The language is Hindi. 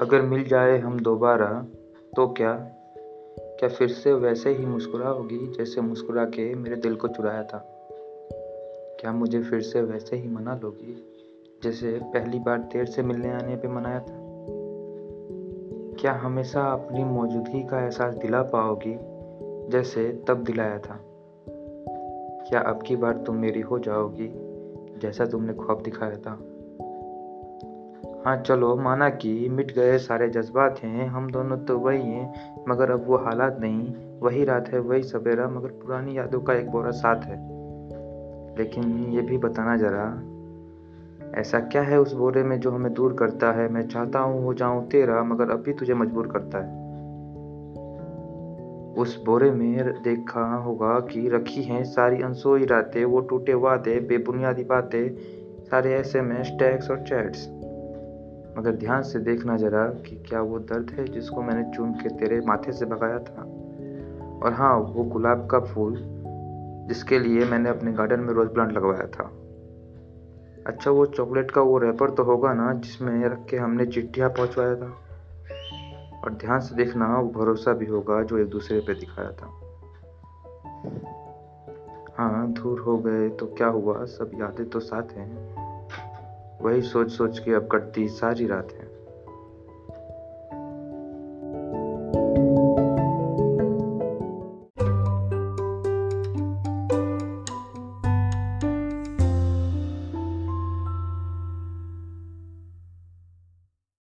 अगर मिल जाए हम दोबारा तो क्या? क्या फिर से वैसे ही मुस्कुराओगी जैसे मुस्कुरा के मेरे दिल को चुराया था? क्या मुझे फिर से वैसे ही मना लोगी जैसे पहली बार देर से मिलने आने पे मनाया था? क्या हमेशा अपनी मौजूदगी का एहसास दिला पाओगी जैसे तब दिलाया था? क्या अब की बार तुम मेरी हो जाओगी जैसा तुमने ख्वाब दिखाया था? हाँ चलो, माना कि मिट गए सारे जज्बात हैं, हम दोनों तो वही हैं, मगर अब वो हालात नहीं, वही रात है, वही सवेरा, मगर पुरानी यादों का एक बोरा साथ है। लेकिन ये भी बताना ज़रा, ऐसा क्या है उस बोरे में जो हमें दूर करता है? मैं चाहता हूँ हो जाऊँ तेरा, मगर अब भी तुझे मजबूर करता है। उस बोरे में देखा होगा कि रखी हैं सारी अनसोई रातें, वो टूटे वादे, बेबुनियादी बातें, सारे ऐसे में टैक्स और चैट्स मगर ध्यान से देखना जरा कि क्या वो दर्द है जिसको मैंने चुन के तेरे माथे से भगाया था। और हाँ वो गुलाब का फूल जिसके लिए मैंने अपने गार्डन में रोज प्लांट लगवाया था। अच्छा वो चॉकलेट का वो रैपर तो होगा ना जिसमें रख के हमने चिट्ठियाँ पहुँचवाया था। और ध्यान से देखना, वो भरोसा भी होगा जो एक दूसरे पे दिखाया था। हाँ दूर हो गए तो क्या हुआ? सब यादें तो साथ हैं। वही सोच सोच के अब कटती सारी रात।